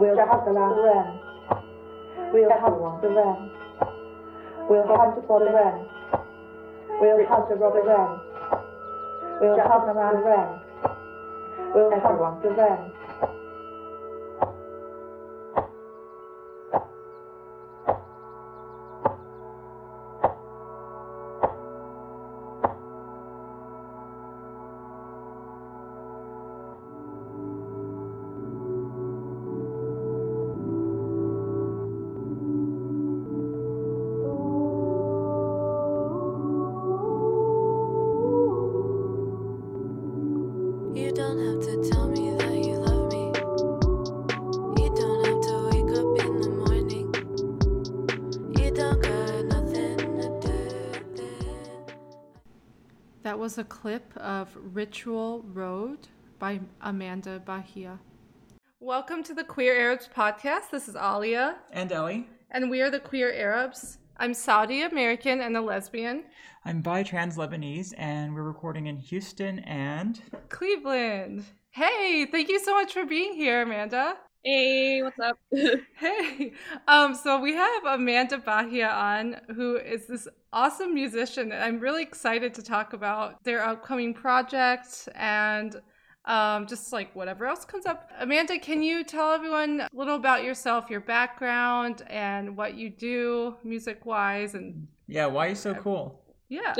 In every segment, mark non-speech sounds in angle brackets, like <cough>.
We'll hunt the land wren. We'll hunt the wren. We'll hunt for the wren. We'll hunt the robber wren. We'll hunt the land wren. We'll hunt the wren. Was a clip of Ritual Road by Amanda Bahia. Welcome to the Queer Arabs podcast. This is Alia, And Ellie. and we are the Queer Arabs. I'm Saudi American and a lesbian. I'm bi trans Lebanese, and we're recording in Houston and Cleveland. Hey, thank you so much for being here, Amanda. Hey, what's up? <laughs> Hey, um, so we have Amanda Bahia on, who is this awesome musician, and I'm really excited to talk about their upcoming project and um, just like whatever else comes up. Amanda, can you tell everyone a little about yourself, your background, and what you do music wise? And yeah, why are you so cool? Yeah,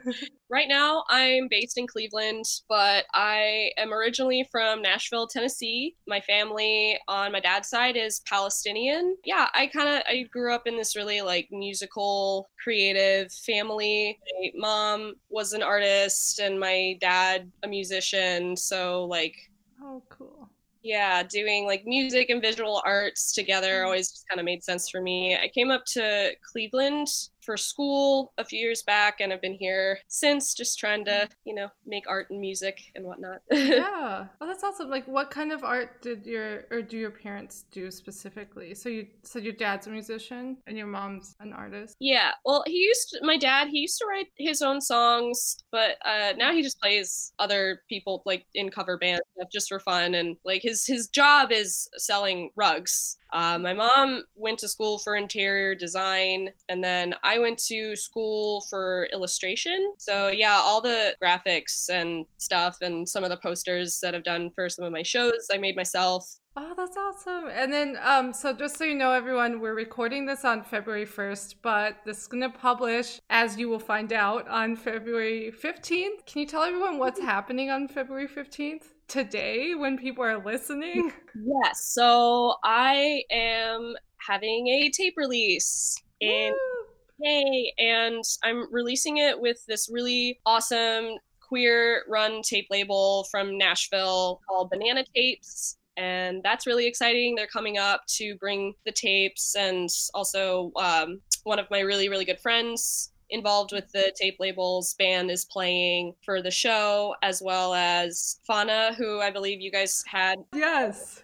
<laughs> right now, I'm based in Cleveland, but I am originally from Nashville, Tennessee. My family on my dad's side is Palestinian. Yeah, I kind of I grew up in this really like musical, creative family. My mom was an artist and my dad a musician, so like oh, cool. yeah, doing like music and visual arts together mm. always just kind of made sense for me. I came up to Cleveland for school a few years back and I've been here since just trying to, you know, make art and music and whatnot. <laughs> Yeah, oh, that's awesome. Like, what kind of art did your or do your parents do specifically? So you said your dad's a musician and your mom's an artist. Yeah, well, he used my dad. He used to write his own songs, but uh, now he just plays other people like in cover bands just for fun. And like his his job is selling rugs. Uh, my mom went to school for interior design, and then I went to school for illustration. So yeah, all the graphics and stuff, and some of the posters that I've done for some of my shows, I made myself. Oh, that's awesome. And then, um, so just so you know, everyone, we're recording this on February 1st, but this is going to publish, as you will find out, on February 15th. Can you tell everyone what's happening on February 15th? Today, when people are listening? <laughs> Yes, so I am having a tape release in Woo! Yay! And I'm releasing it with this really awesome queer run tape label from Nashville called Banana Tapes. And that's really exciting. They're coming up to bring the tapes, and also um, one of my really, really good friends involved with the tape labels band is playing for the show, as well as Fauna, who I believe you guys had. Yes.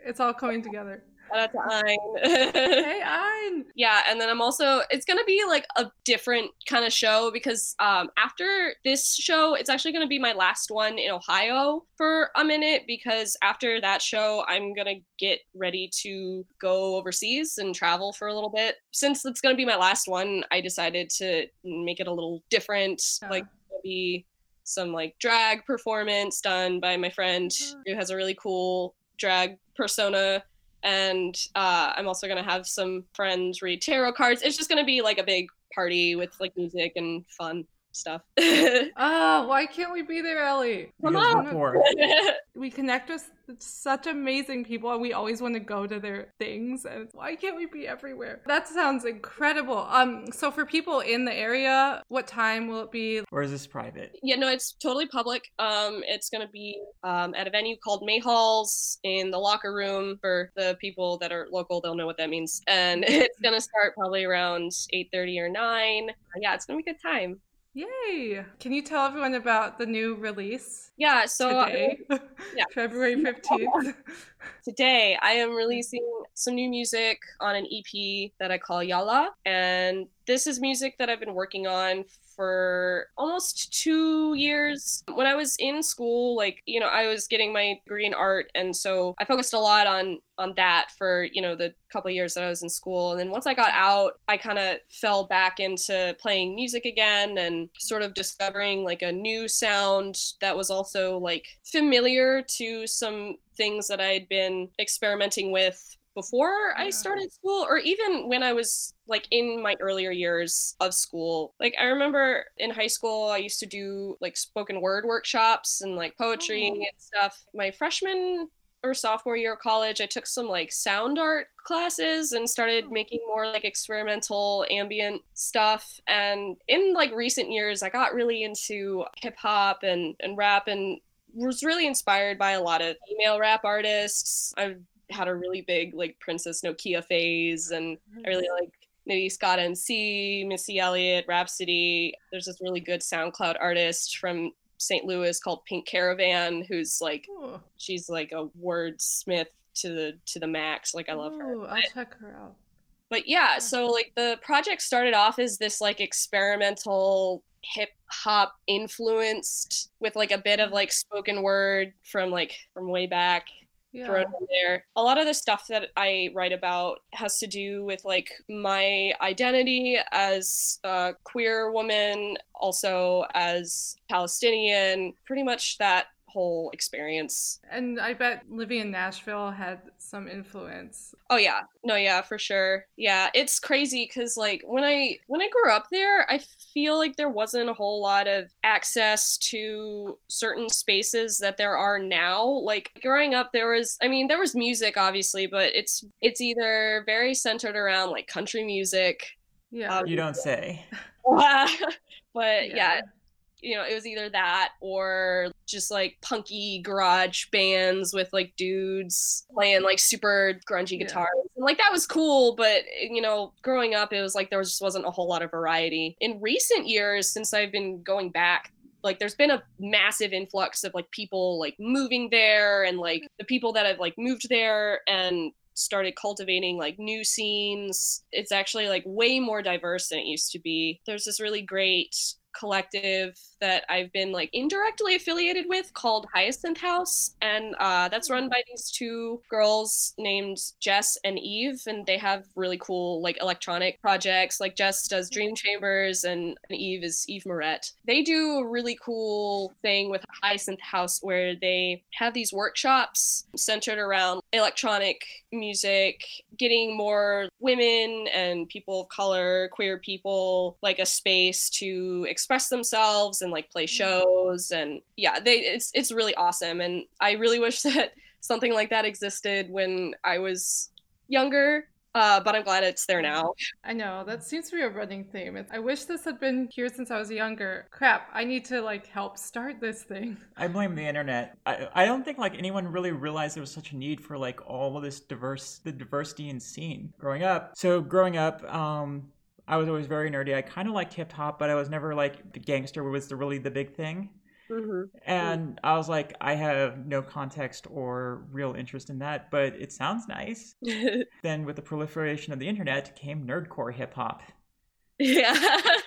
It's all coming together. Shout out to Ein. Hey, Ein! <laughs> yeah and then i'm also it's gonna be like a different kind of show because um after this show it's actually gonna be my last one in ohio for a minute because after that show i'm gonna get ready to go overseas and travel for a little bit since it's gonna be my last one i decided to make it a little different Yeah. like maybe some like drag performance done by my friend who has a really cool drag persona and uh, I'm also gonna have some friends read tarot cards. It's just gonna be like a big party with like music and fun stuff. Oh, <laughs> why can't we be there, Ellie? Come we're on. poor. <laughs> We connect with such amazing people and we always want to go to their things and why can't we be everywhere? That sounds incredible. Um so for people in the area, what time will it be? Or is this private? yeah, no, it's totally public. Um, it's gonna be um, at a venue called Mahall's in the locker room for the people that are local. They'll know what that means, and <laughs> it's gonna start probably around eight thirty or nine. Yeah, it's gonna be a good time. Yay! Can you tell everyone about the new release Yeah, so uh, <laughs> yeah. February 15th. <laughs> today I am releasing some new music on an EP that I call Yalla. And this is music that I've been working on for almost two years. When I was in school, like, you know, I was getting my degree in art. And so I focused a lot on on that for, you know, the couple of years that I was in school. And then once I got out, I kind of fell back into playing music again and sort of discovering like a new sound that was also like familiar to some things that I'd been experimenting with before I started school, or even when I was like in my earlier years of school. Like I remember in high school, I used to do like spoken word workshops and like poetry Oh. and stuff. My freshman or sophomore year of college, I took some like sound art classes and started oh. making more like experimental ambient stuff. And in like recent years, I got really into hip hop and, and rap and was really inspired by a lot of female rap artists. I've had a really big like Princess Nokia phase, and I really like Nitty Scott MC, Missy Elliott, Rapsody. There's this really good SoundCloud artist from St. Louis called Pink Caravan, who's like Ooh, she's like a wordsmith to the to the max. Like I love her ooh, I'll check her out. but yeah so like the project started off as this like experimental hip hop influenced with like a bit of mm-hmm. like spoken word from like from way back Yeah. thrown in there a lot of the stuff that i write about has to do with like my identity as a queer woman also as palestinian pretty much that whole experience And I bet living in Nashville had some influence. Oh yeah. No, yeah, for sure. Yeah, it's crazy cuz like when I when I grew up there, I feel like there wasn't a whole lot of access to certain spaces that there are now. Like growing up there was I mean, there was music obviously, but it's it's either very centered around like country music. Yeah. Um, You don't say. <laughs> but yeah, you know, it was either that or just like punky garage bands with like dudes playing like super grungy Yeah. guitars. And like that was cool, but you know, growing up it was like there just wasn't a whole lot of variety. In recent years since I've been going back like there's been a massive influx of like people like moving there and like the people that have like moved there and started cultivating like new scenes it's actually like way more diverse than it used to be there's this really great collective that I've been like indirectly affiliated with called Hyacinth House, and uh, that's run by these two girls named Jess and Eve, and they have really cool like electronic projects. Like Jess does Dream Chambers, and Eve is Eve Moret. They do a really cool thing with Hyacinth House where they have these workshops centered around electronic music, getting more women and people of color, queer people, like a space to express themselves and like play shows and yeah, they it's it's really awesome and I really wish <laughs> that something like that existed when I was younger. Uh, but I'm glad it's there now. I know that seems to be a running theme. I wish this had been here since I was younger. Crap, I need to like help start this thing. <laughs> I blame the internet. I, I don't think like anyone really realized there was such a need for like all of this diverse the diversity in scene growing up. So growing up, um, I was always very nerdy. I kind of liked hip hop, but I was never like the gangster was the really the big thing. Mm-hmm. And I was like, I have no context or real interest in that, but it sounds nice. <laughs> Then with the proliferation of the internet came nerdcore hip hop. <laughs> yeah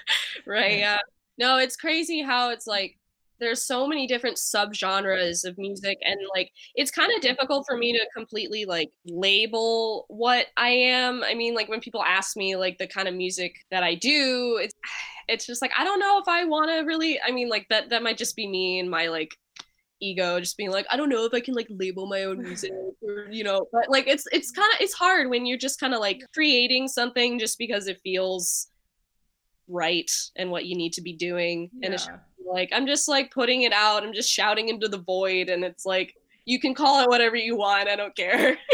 <laughs> right yeah no it's crazy how it's like there's so many different subgenres of music and like it's kind of difficult for me to completely like label what i am i mean like when people ask me like the kind of music that i do it's <sighs> it's just like i don't know if i want to really i mean like that that might just be me and my like ego just being like i don't know if i can like label my own <laughs> music or you know but like it's it's kind of it's hard when you're just kind of like creating something just because it feels right and what you need to be doing and it's Yeah. Like i'm just like putting it out. I'm just shouting into the void and it's like you can call it whatever you want. I don't care. <laughs>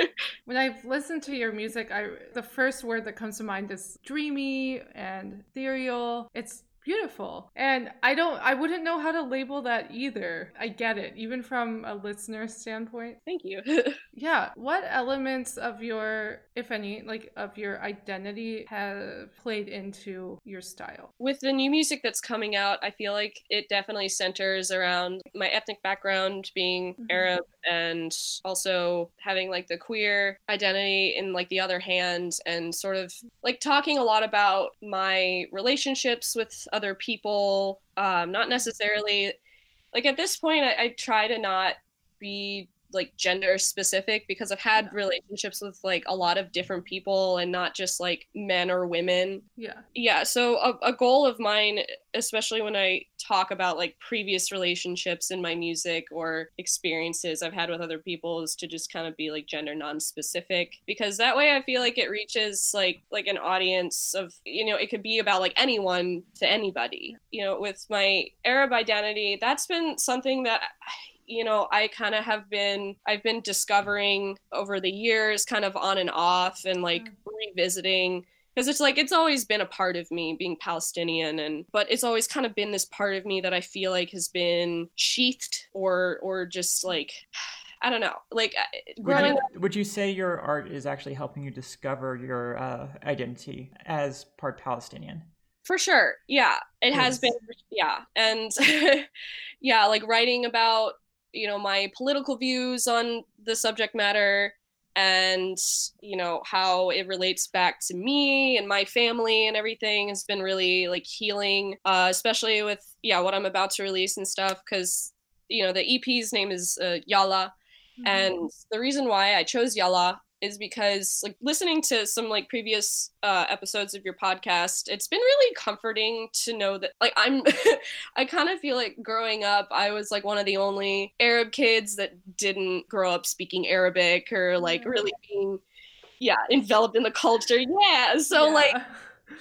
When I've listened to your music, I the first word that comes to mind is dreamy and ethereal. It's Beautiful. And I don't I wouldn't know how to label that either. I get it, even from a listener standpoint. Thank you. <laughs> Yeah. What elements of your, if any, like of your identity have played into your style? With the new music that's coming out, I feel like it definitely centers around my ethnic background being Mhm. Arab and also having like the queer identity in like the other hand and sort of like talking a lot about my relationships with other people. Um, not necessarily like at this point, I, I try to not be like gender specific because I've had relationships with like a lot of different people and not just like men or women. Yeah. yeah so a, a goal of mine especially when i talk about like previous relationships in my music or experiences i've had with other people is to just kind of be like gender non-specific because that way i feel like it reaches like like an audience of you know it could be about like anyone to anybody. You know with my arab identity that's been something that you know i kind of have been i've been discovering over the years kind of on and off and like revisiting because it's like it's always been a part of me being palestinian and but it's always kind of been this part of me that i feel like has been sheathed or or just like <sighs> i don't know like Would you, up would you say your art is actually helping you discover your uh, identity as part Palestinian? for sure yeah it has been yeah and <laughs> yeah like writing about you know my political views on the subject matter and you know how it relates back to me and my family and everything has been really like healing uh especially with yeah what i'm about to release and stuff because you know the ep's name is uh, yalla Mm-hmm. and the reason why I chose Yalla is because like listening to some like previous uh, episodes of your podcast, it's been really comforting to know that like I'm <laughs> I kind of feel like growing up I was like one of the only Arab kids that didn't grow up speaking Arabic or like really being yeah, enveloped in the culture. Yeah. So Yeah. like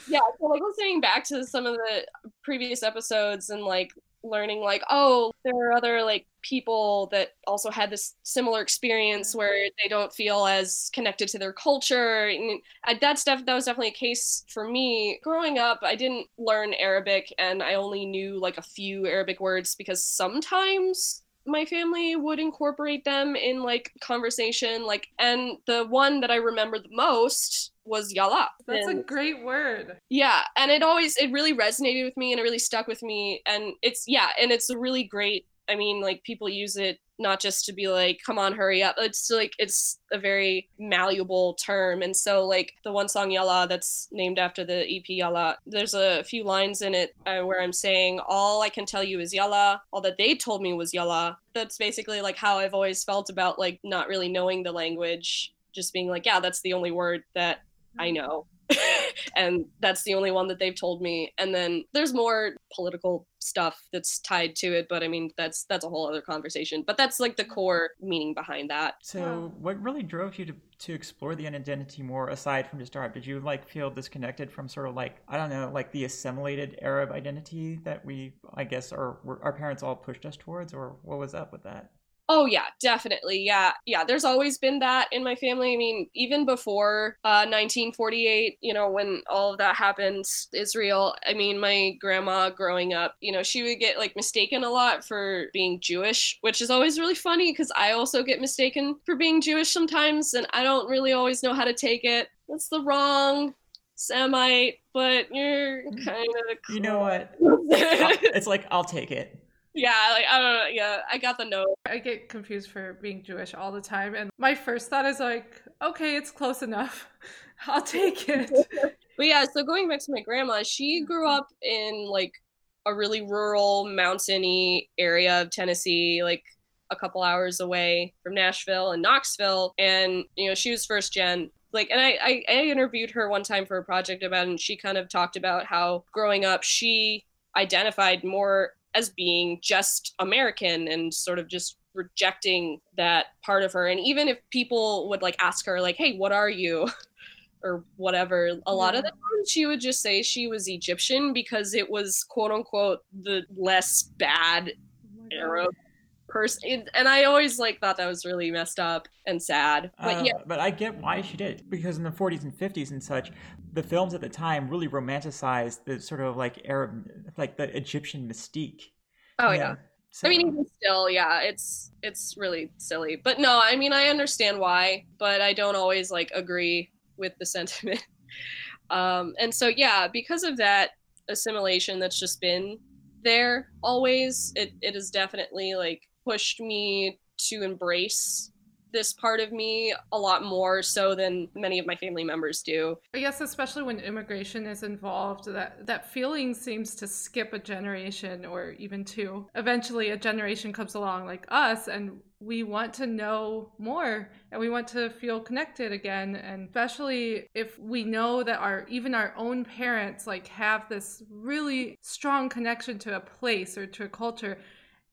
yeah so like listening back to some of the previous episodes and like learning like oh there are other like people that also had this similar experience mm-hmm. where they don't feel as connected to their culture and that's def- that was definitely a case for me. Growing up i didn't learn arabic and i only knew like a few arabic words because sometimes my family would incorporate them in like conversation like and the one that i remember the most was yalla. That's a great word. yeah and it always it really resonated with me and it really stuck with me and it's yeah and it's a really great i mean like people use it not just to be like come on hurry up it's like it's a very malleable term and so like the one song yalla that's named after the ep yalla there's a few lines in it uh, where i'm saying all i can tell you is yalla. All that they told me was yalla. That's basically like how i've always felt about like not really knowing the language just being like yeah that's the only word that I mm-hmm. know. <laughs> and that's the only one that they've told me. And then there's more political stuff that's tied to it, but I mean that's that's a whole other conversation. But that's like the mm-hmm. core meaning behind that. So, what really drove you to, to explore the identity more aside from just art? Did you like feel disconnected from sort of like I don't know, like the assimilated Arab identity that we, I guess, our our parents all pushed us towards, or what was up with that? Oh yeah, definitely. Yeah. Yeah, there's always been that in my family. I mean, even before uh 1948, you know, when all of that happened, Israel, I mean, my grandma growing up, you know, she would get like mistaken a lot for being Jewish, which is always really funny because I also get mistaken for being Jewish sometimes and I don't really always know how to take it. That's the wrong Semite, but you're kind of You know what? <laughs> It's like I'll take it. Yeah, like I don't know. Yeah, I got the note. I get confused for being Jewish all the time. And my first thought is like, okay, it's close enough. <laughs> I'll take it. <laughs> But yeah, so going back to my grandma, she grew up in like a really rural, mountainy area of Tennessee, like a couple hours away from Nashville and Knoxville. And, you know, she was first gen. Like, and I, I, I interviewed her one time for a project about, and she kind of talked about how growing up, she identified more as being just American and sort of just rejecting that part of her. And even if people would like ask her, like, hey, what are you? <laughs> or whatever, a lot of the time she would just say she was Egyptian because it was quote unquote the less bad oh Arab person and i always like thought that was really messed up and sad but Uh, yeah but I get why she did because in the 40s and 50s and such, the films at the time really romanticized the sort of like Arab, like the Egyptian mystique. oh you yeah? So, I mean, even still, yeah, it's it's really silly. But no, I mean, I understand why, but I don't always like agree with the <laughs> sentiment. Um, and so, yeah, because of that assimilation that's just been there always, it it has definitely like pushed me to embrace this part of me a lot more so than many of my family members do. I guess especially when immigration is involved, that that feeling seems to skip a generation or even two. Eventually, a generation comes along like us, and we want to know more and we want to feel connected again. And especially if we know that our even our own parents like have this really strong connection to a place or to a culture.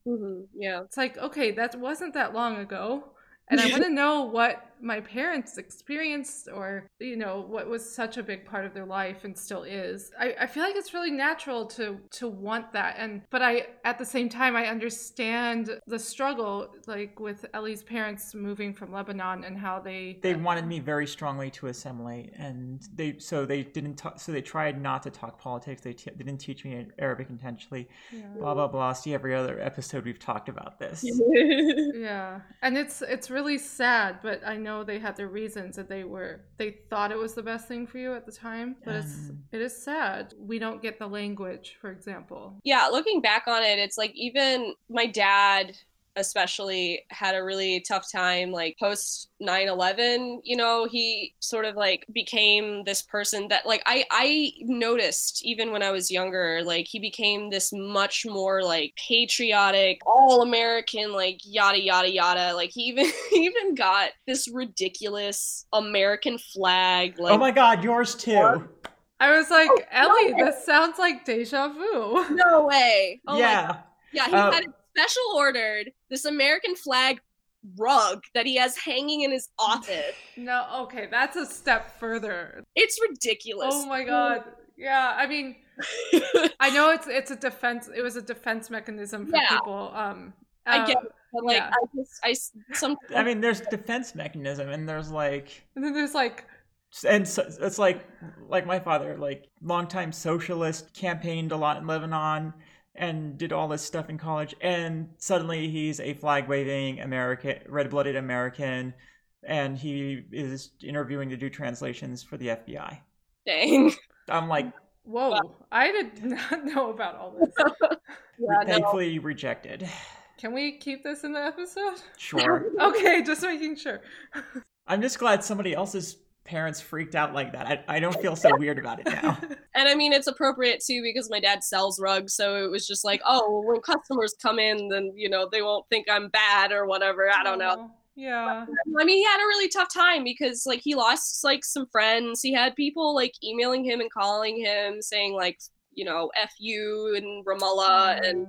Mm-hmm. Yeah. It's like okay, that wasn't that long ago. And I want to know what my parents experienced or you know what was such a big part of their life and still is I, I feel like it's really natural to to want that and but I at the same time I understand the struggle like with Ellie's parents moving from Lebanon and how they they wanted me very strongly to assimilate, and they so they didn't talk. So they tried not to talk politics. They, t- they didn't teach me Arabic intentionally. yeah. Blah blah blah. See every other episode we've talked about this. <laughs> yeah and it's it's really sad but i know they had their reasons that they were they thought it was the best thing for you at the time but it's it is sad. We don't get the language for example. Yeah, looking back on it, it's like even my dad especially had a really tough time like post 9/11, you know, he sort of like became this person that like I I noticed even when I was younger, like he became this much more like patriotic, all American like yada yada yada. Like he even <laughs> he even got this ridiculous American flag like oh my God, yours too. i was like Oh, ellie no. this sounds like deja vu no way. Oh my yeah. Yeah, he Uh, had it special ordered this American flag rug that he has hanging in his office. no okay that's a step further It's ridiculous. oh my god yeah i mean <laughs> i know it's it's a defense it was a defense mechanism for Yeah. people um I get uh, it, but like yeah. I just I s- some I mean, there's defense mechanism, and there's like and then there's like and so it's like like my father like longtime socialist campaigned a lot in lebanon and did all this stuff in college and suddenly he's a flag waving american red-blooded american and he is interviewing to do translations for the fbi dang. i'm like whoa i did not <laughs> know about all this. <laughs> Yeah, no. thankfully rejected. Can we keep this in the episode? Sure. <laughs> Okay just making sure. I'm just glad somebody else's parents freaked out like that i, I don't feel so weird about it now <laughs> And I mean it's appropriate too because my dad sells rugs, so it was just like, oh, well, when customers come in, then you know they won't think I'm bad or whatever. I don't know. Aw, yeah I mean, he had a really tough time because like he lost like some friends. He had people like emailing him and calling him saying like, you know, F you and Ramallah mm-hmm. and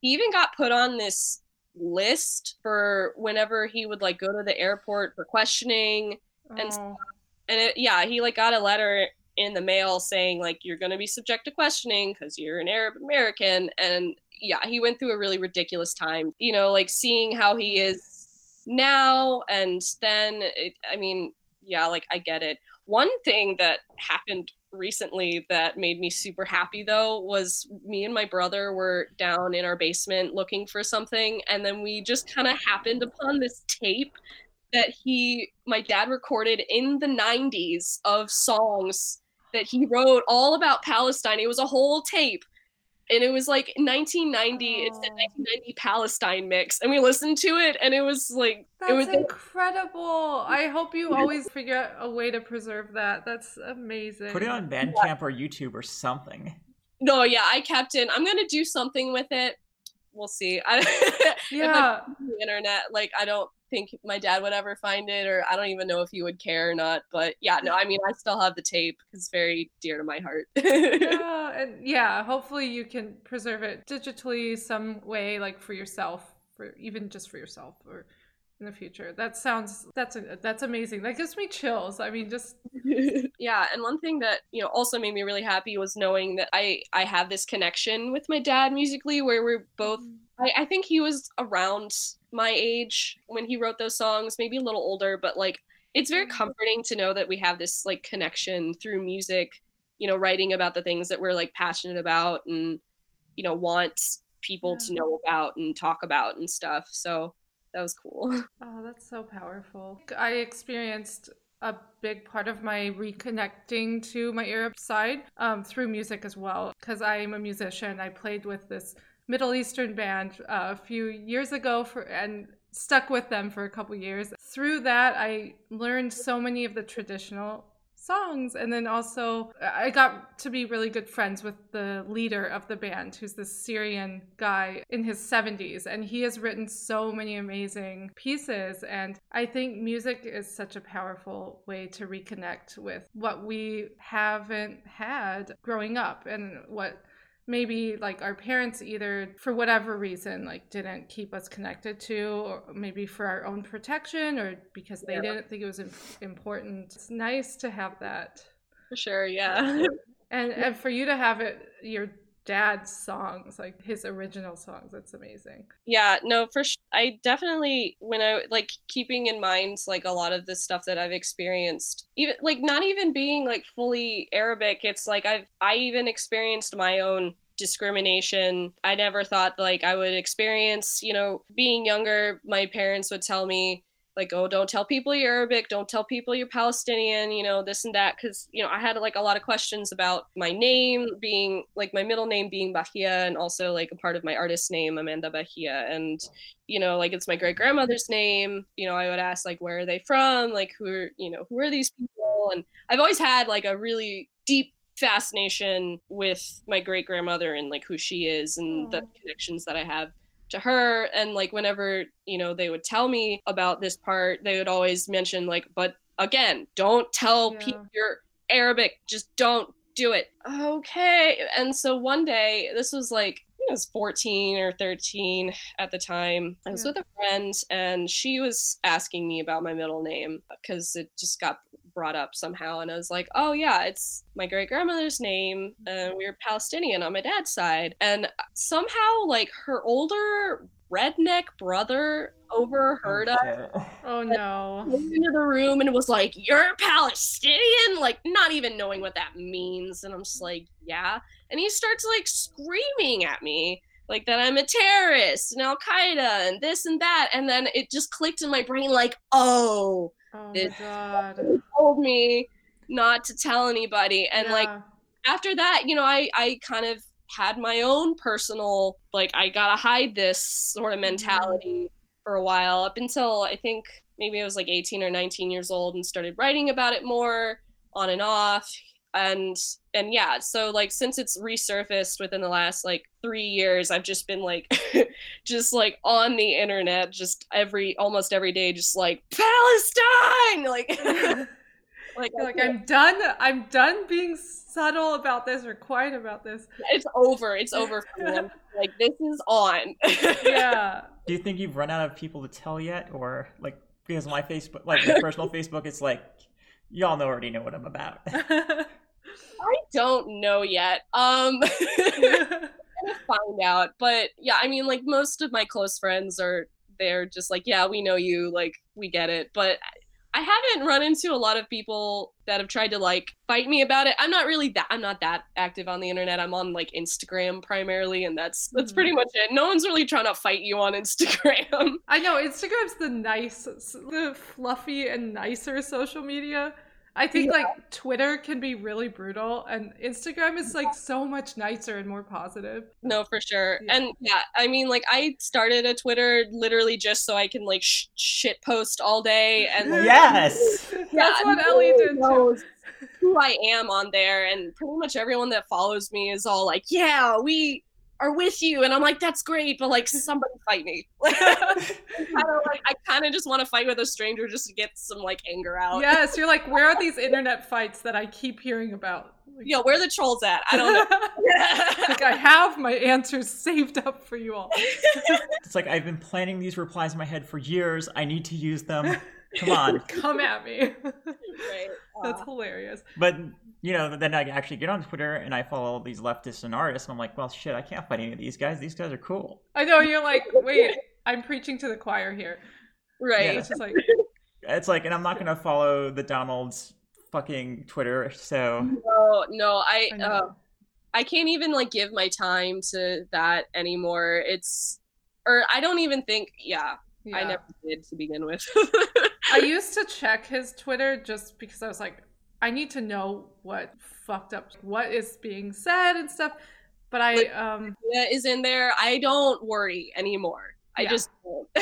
he even got put on this list for whenever he would like go to the airport for questioning and Oh. And it, yeah he like got a letter in the mail saying like you're going to be subject to questioning because you're an arab american. And yeah he went through a really ridiculous time you know like seeing how he is now and then it, i mean yeah like i get it. One thing that happened recently that made me super happy though was me and my brother were down in our basement looking for something and then we just kind of happened upon this tape that he my dad recorded in the 90s of songs that he wrote all about Palestine. It was a whole tape. And it was like 1990, it said Oh. 1990 Palestine mix. And we listened to it and it was like That's it was incredible. I hope you always figure out a way to preserve that. That's amazing. put it on bandcamp or youtube or something no, yeah, I kept it. I'm gonna do something with it. We'll see. <laughs> I, Yeah. put the internet, like I don't think my dad would ever find it, or I don't even know if he would care or not. But yeah, no, I mean, I still have the tape. It's very dear to my heart. <laughs> yeah, and yeah, hopefully you can preserve it digitally some way, like for yourself, for even just for yourself or in the future. That sounds that's that's amazing. That gives me chills. I mean, just <laughs> yeah, and one thing that you know also made me really happy was knowing that I I have this connection with my dad musically, where we're both. Mm-hmm. I, I think he was around my age when he wrote those songs, maybe a little older, but like it's very comforting to know that we have this like connection through music. You know, writing about the things that we're like passionate about and you know want people to know about and talk about and stuff. So that was cool. <laughs> Oh, that's so powerful. I experienced a big part of my reconnecting to my Arab side um, through music as well, because I am a musician. I played with this Middle Eastern band uh, a few years ago for and stuck with them for a couple years. Through that, I learned so many of the traditional songs. And then also i got to be really good friends with the leader of the band who's this syrian guy in his 70s and he has written so many amazing pieces. And i think music is such a powerful way to reconnect with what we haven't had growing up and what maybe like our parents either for whatever reason like didn't keep us connected to or maybe for our own protection or because they Yeah. didn't think it was important it's nice to have that For sure, yeah. and and for you to have it your dad's songs like his original songs that's amazing. Yeah no for sh- i definitely when i like keeping in mind like a lot of the stuff that i've experienced even like not even being like fully arabic it's like i've i even experienced my own discrimination. I never thought like i would experience you know being younger my parents would tell me like oh don't tell people you're arabic don't tell people you're palestinian you know this and that because you know i had like a lot of questions about my name being like my middle name being bahia and also like a part of my artist name amanda bahia. And you know like it's my great grandmother's name. You know i would ask like where are they from? Like who are you know who are these people? And i've always had like a really deep fascination with my great grandmother and like who she is and the connections that i have to her and like whenever you know they would tell me about this part they would always mention like but again don't tell Yeah. people you're arabic just don't do it okay and so one day this was like I was 14 or 13 at the time. I was Yeah. with a friend and she was asking me about my middle name because it just got brought up somehow. And I was like, oh, yeah, it's my great grandmother's name. Mm-hmm. And we were Palestinian on my dad's side. And somehow, like, her older redneck brother overheard us oh no came into the room and was like, You're Palestinian? Like, not even knowing what that means. And I'm just like, Yeah. And he starts like screaming at me, like that I'm a terrorist and Al Qaeda and this and that. And then it just clicked in my brain, like, Oh, oh my This- god he told me not to tell anybody. And like, after that, you know, I I kind of had my own personal like I gotta hide this sort of mentality for a while up until I think maybe I was like 18 or 19 years old and started writing about it more on and off. And and yeah so like since it's resurfaced within the last like three years i've just been like <laughs> just like on the internet just every almost every day just like palestine! Like <laughs> <laughs> like, You're like I- i'm done i'm done being subtle about this or quiet about this it's over. It's over for me. <laughs> Like this is on. yeah <laughs> Do you think you've run out of people to tell yet, or like because my Facebook, like my personal <laughs> Facebook, it's like y'all know already know what I'm about. I don't know yet. Um find out. But yeah, I mean like most of my close friends are they're just like, yeah, we know you, like we get it. But I haven't run into a lot of people that have tried to like fight me about it. I'm not really that I'm not that active on the internet. I'm on like Instagram primarily and that's that's pretty mm-hmm. much it. No one's really trying to fight you on Instagram. I know Instagram's the nice, the fluffy and nicer social media. I think like Twitter can be really brutal, and Instagram is like so much nicer and more positive. No, for sure. Yeah. And yeah, I mean, like, I started a Twitter literally just so I can, like, sh- shit post all day. And, like, <laughs> yes. That's yeah, what Ellie one did too. Who I am on there. And pretty much everyone that follows me is all like, yeah, we are with you. And I'm like, that's great, but, like, <laughs> somebody fight me. Like, <laughs> <laughs> kinda, like, I kind of just want to fight with a stranger just to get some, like, anger out. yes, you're like, where are these internet fights that I keep hearing about? Like, Yo, where are the trolls at? I don't know. like I have my answers saved up for you all. It's like I've been planning these replies in my head for years. I need to use them. Come on. Come at me. Right. That's hilarious. But you know, then I actually get on Twitter and I follow all these leftists and artists, and I'm like, well, shit, I can't fight any of these guys. These guys are cool. I know you're like, wait, I'm preaching to the choir here. right. Yeah. It's just like, <laughs> It's like, and I'm not gonna follow the Donald's fucking Twitter. So No, no, I I uh. I can't even like give my time to that anymore. It's or I don't even think yeah, I never did to begin with. <laughs> I used to check his Twitter just because I was like, I need to know what fucked up, what is being said and stuff. But I, Like- um, yeah, is in there. I don't worry anymore. I Yeah. just don't. <laughs>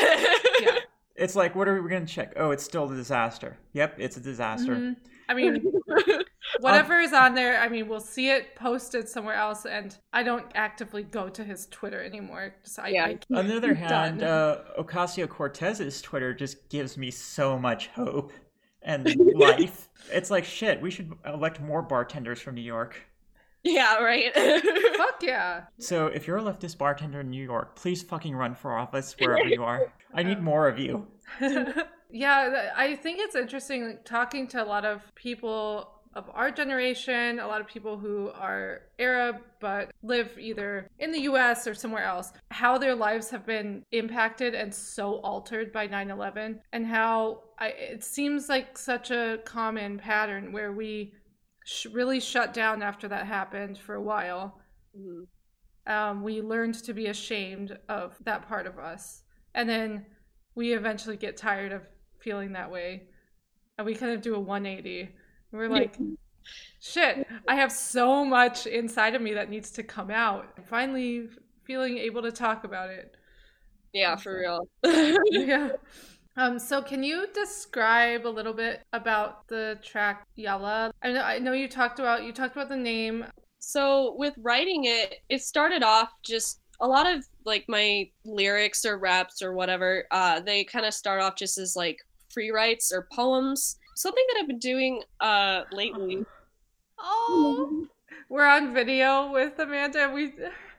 yeah. it's like, what are we gonna check? Oh, it's still a disaster. Yep, it's a disaster. Mhm. I mean, <laughs> whatever is on there, I mean, we'll see it posted somewhere else, and I don't actively go to his Twitter anymore. Just, I, Yeah. I On the other hand, uh, Ocasio Cortez's Twitter just gives me so much hope and <laughs> life. It's like shit. We should elect more bartenders from New York. yeah, right. <laughs> Fuck yeah. So if you're a leftist bartender in New York, please fucking run for office <laughs> wherever you are. I need um, more of you. yeah, I think it's interesting like, talking to a lot of people of our generation, a lot of people who are Arab but live either in the US or somewhere else, how their lives have been impacted and so altered by 9 11, and how I, it seems like such a common pattern where we sh- really shut down after that happened for a while Mhm. um, we learned to be ashamed of that part of us. And then we eventually get tired of feeling that way. And we kind of do a 180. We're like, shit, I have so much inside of me that needs to come out. I'm finally feeling able to talk about it. yeah, for real. <laughs> <laughs> yeah. Um, so can you describe a little bit about the track Yalla? I know I know you talked about you talked about the name. so with writing it it started off just a lot of like my lyrics or raps or whatever uh they kind of start off just as like free writes or poems something that i've been doing uh lately Oh, we're on video with Amanda. We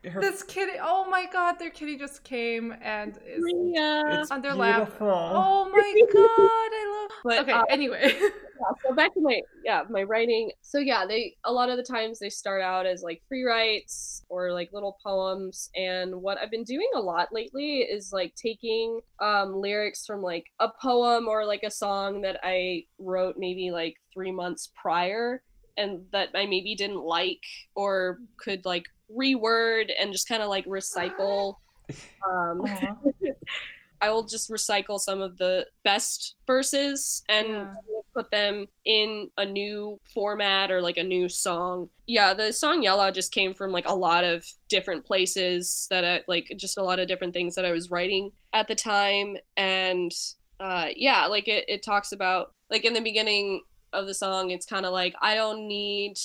Her- this kitty. Oh my god, their kitty just came and is yeah it's on their lap. Oh my god, I love. But, okay, uh, anyway. <laughs> yeah, so back to my yeah my writing. So yeah they a lot of the times they start out as like free writes or like little poems. And what i've been doing a lot lately is like taking um lyrics from like a poem or like a song that i wrote maybe like three months prior and that i maybe didn't like or could like reword and just kind of like recycle um <laughs> I will just recycle some of the best verses and Yeah. Put them in a new format or like a new song. Yeah, the song Yalla just came from like a lot of different places that I like just a lot of different things that I was writing at the time and uh yeah, like it it talks about like in the beginning of the song it's kind of like I don't need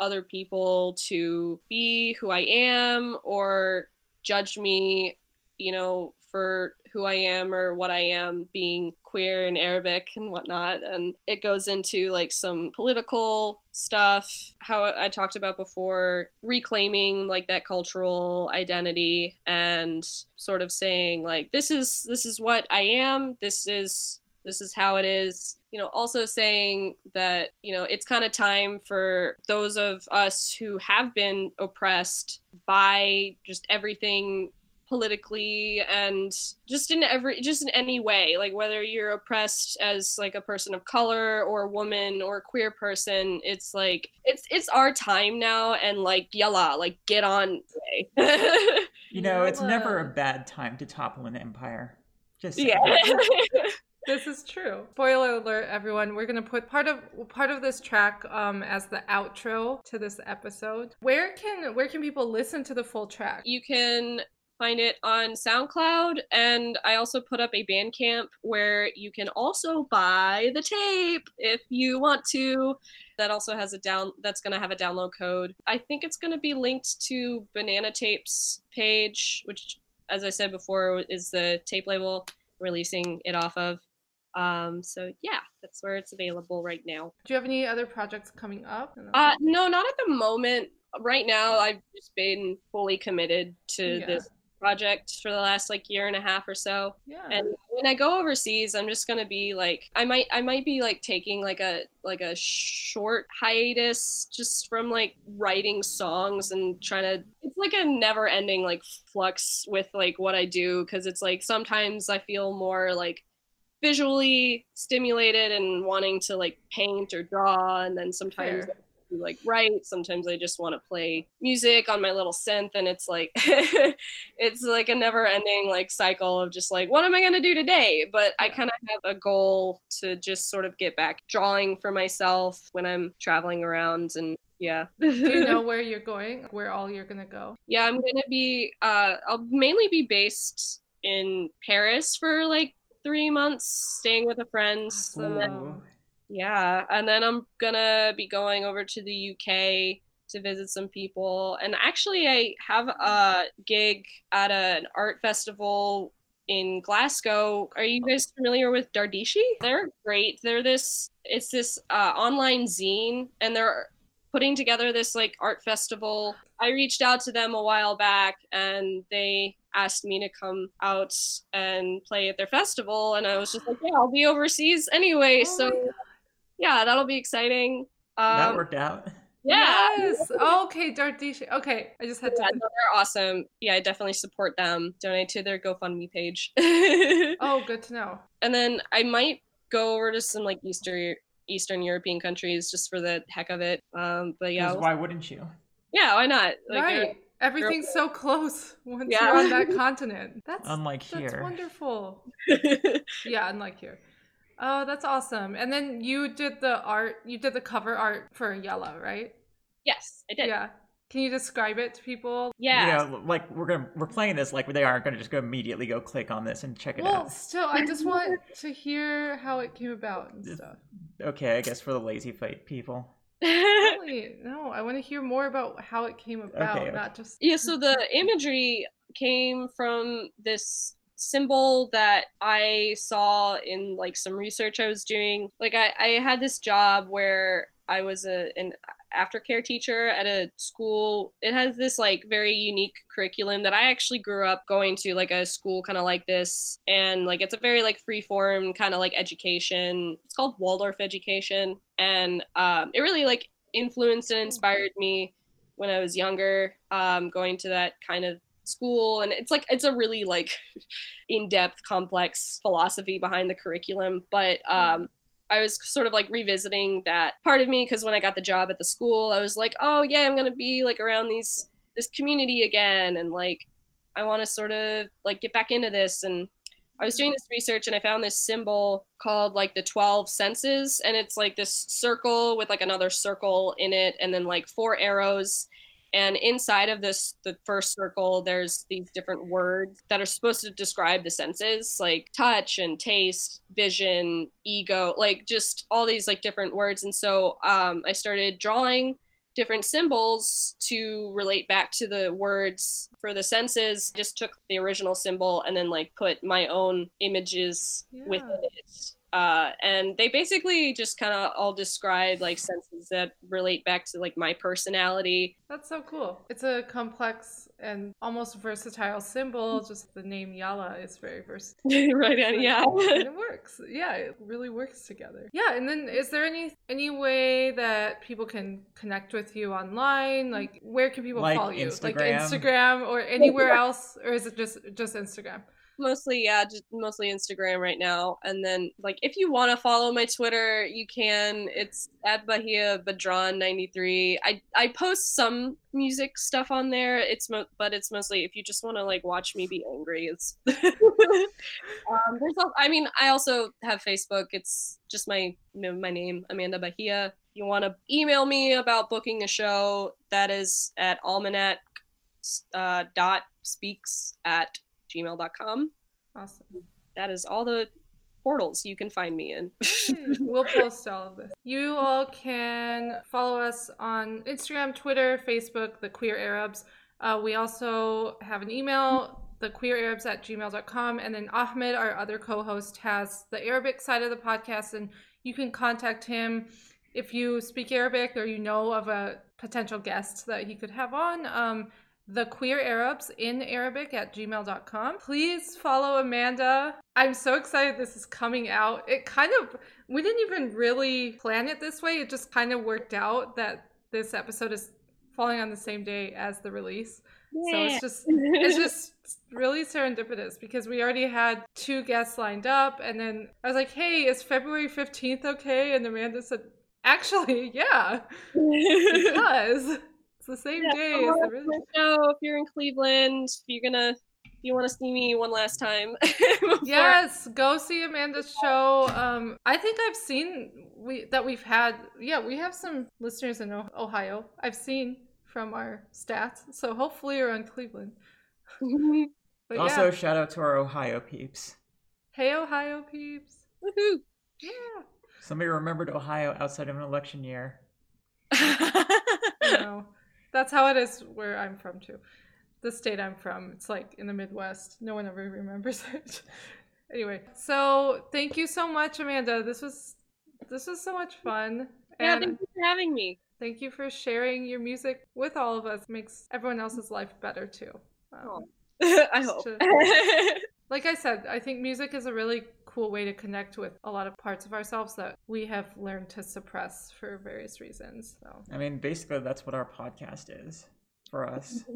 other people to be who I am or judge me, you know, for who I am or what I am being queer and Arabic and whatnot. And it goes into like some political stuff, how I talked about before, reclaiming like that cultural identity and sort of saying like this is this is what I am, this is this is how it is you know also saying that you know it's kind of time for those of us who have been oppressed by just everything politically and just in every just in any way like whether you're oppressed as like a person of color or a woman or a queer person it's like it's it's our time now and like yalla like get on way. <laughs> You know, it's never a bad time to topple an empire. Just yeah <laughs> This is true. Spoiler alert, everyone. We're gonna put part of part of this track um, as the outro to this episode. Where can where can people listen to the full track? you can find it on SoundCloud and I also put up a Bandcamp where you can also buy the tape if you want to. That also has a down that's going to have a download code. I think it's going to be linked to Banana Tapes page which as I said before is the tape label releasing it off of. Um so yeah, that's where it's available right now. Do you have any other projects coming up? Uh, no, not at the moment. Right now, I've just been fully committed to Yeah. this project for the last like year and a half or so. Yeah. And when I go overseas, I'm just gonna be like, I might, I might be like taking like a like a short hiatus just from like writing songs and trying to. It's like a never-ending like flux with like what I do because it's like sometimes I feel more like visually stimulated and wanting to like paint or draw, and then sometimes Fair. To, like write sometimes i just want to play music on my little synth and it's like <laughs> it's like a never ending like cycle of just like what am i going to do today but i kind of have a goal to just sort of get back drawing for myself when i'm traveling around and yeah Do you know <laughs> where you're going? Where all you're gonna go? yeah i'm going to be uh i'll mainly be based in paris for like three months staying with a friend So, yeah, and then I'm gonna be going over to the UK to visit some people. And actually, I have a gig at an art festival in Glasgow. Are you guys familiar with Dardishi? They're great. They're this. It's this uh, online zine, and they're putting together this like art festival. I reached out to them a while back, and they asked me to come out and play at their festival and i was just like yeah i'll be overseas anyway Oh so. Yeah, that'll be exciting. that Um, worked out. yeah. Yes. Okay, Dardishi. Okay, I just had to. No, they're awesome. Yeah, I definitely support them. Donate to their GoFundMe page. <laughs> Oh, good to know. and then I might go over to some like Eastern Eastern European countries just for the heck of it. Um, but yeah, we'll- why wouldn't you? yeah, why not? Like, right. Everything's so close <laughs> once Yeah. you're on that <laughs> continent. That's Unlike that's here. wonderful. uh, Yeah, unlike here. Oh, that's awesome. And then you did the art. You did the cover art for Yalla, right? yes, I did. Yeah. Can you describe it to people? Yeah. You know, like we're gonna we're playing this like they aren't gonna just go immediately go click on this and check it Well, out. Well, still, I just want to hear how it came about and stuff. Okay, I guess for the lazy fight people. Really? No, I want to hear more about how it came about, okay. not just. Yeah, so the imagery came from this symbol that I saw in like some research I was doing. Like I, I had this job where I was a an aftercare teacher at a school. It has this like very unique curriculum that I actually grew up going to like a school kind of like this and like it's a very like free form kind of like education. It's called Waldorf education and um, it really like influenced and inspired me when I was younger, um, going to that kind of school. And it's like, it's a really like <laughs> in depth, complex philosophy behind the curriculum. But um, I was sort of like revisiting that part of me because when I got the job at the school, I was like, oh, yeah, I'm to be like around these, this community again. And like, I want to sort of like get back into this. And I was doing this research and I found this symbol called like the 12 senses. And it's like this circle with like another circle in it and then like four arrows. And inside of this, the first circle, there's these different words that are supposed to describe the senses, like touch and taste, vision, ego, like just all these like different words. And so um, I started drawing different symbols to relate back to the words for the senses. Just took the original symbol and then like put my own images Yeah. it. Uh, and they basically just kind of all describe like senses that relate back to like my personality. That's so cool. It's a complex and almost versatile symbol. <laughs> Just the name Yalla is very versatile. <laughs> right on, yeah. <laughs> and it works. Yeah, it really works together. Yeah, and then is there any any way that people can connect with you online? Like where can people Like follow you? Like Instagram? Instagram or anywhere else, or is it just just Instagram? Mostly yeah just mostly instagram right now. And then like if you want to follow my twitter you can. It's at bahia badran 93 i i post some music stuff on there. It's mo- but it's mostly if you just want to like watch me be angry it's <laughs> um there's i mean i also have facebook. It's just my my name amanda bahia. You want to email me about booking a show that is at almanak uh, dot speaks at gmail.com Awesome. that is all the portals you can find me in. <laughs> Hmm, we'll post all of this. You all can follow us on Instagram, Twitter, Facebook, The Queer Arabs. Uh, we also have an email, thequeerarabs at gmail.com. And then Ahmed, our other co host, has the Arabic side of the podcast, and you can contact him if you speak Arabic or you know of a potential guest that he could have on. Um, the queer Arabs in Arabic at gmail.com. Please follow Amanda. I'm so excited this is coming out. It kind of, we didn't even really plan it this way. It just kind of worked out that this episode is falling on the same day as the release. yeah. So it's just it's <laughs> just really serendipitous because we already had two guests lined up and then I was like, "Hey, is February 15th okay?" and Amanda said, "Actually, yeah." <laughs> Because the same Yeah, day as the on to release. my show if you're in Cleveland. If you're gonna, if you want to see me one last time. <laughs> before- Yes, go see Amanda's show. Um, I think I've seen we that we've had. Yeah, we have some listeners in Ohio. I've seen from our stats, so hopefully you're in Cleveland. <laughs> But also, yeah. shout out to our Ohio peeps. hey Ohio peeps. Woohoo! Yeah. Somebody remembered Ohio outside of an election year. <laughs> you know, that's how it is where I'm from too. The state I'm from, it's like in the Midwest. No one ever <laughs> remembers it. anyway, so thank you so much, Amanda. This was this was so much fun. yeah, And thank you for having me. thank you for sharing your music with all of us. makes everyone else's life better too. Um, <laughs> I hope. <laughs> like I said, I think music is a really cool way to connect with a lot of parts of ourselves that we have learned to suppress for various reasons. So I mean, basically, that's what our podcast is for us. <laughs>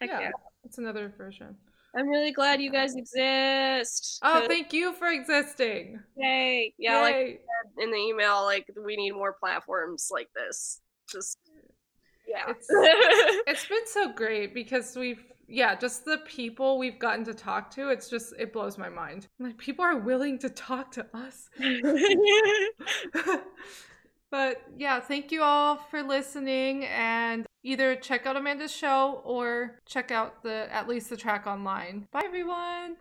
Yeah, yeah. it's another version. I'm really glad you guys exist. Oh, thank you for existing. Yay! Yeah, like in the email, like we need more platforms like this. Just yeah. It's it's been so great because we've yeah, just the people we've gotten to talk to, it's just it blows my mind. I'm like people are willing to talk to us. <laughs> <laughs> but yeah, thank you all for listening and either check out Amanda's show or check out the at least the track online. Bye everyone.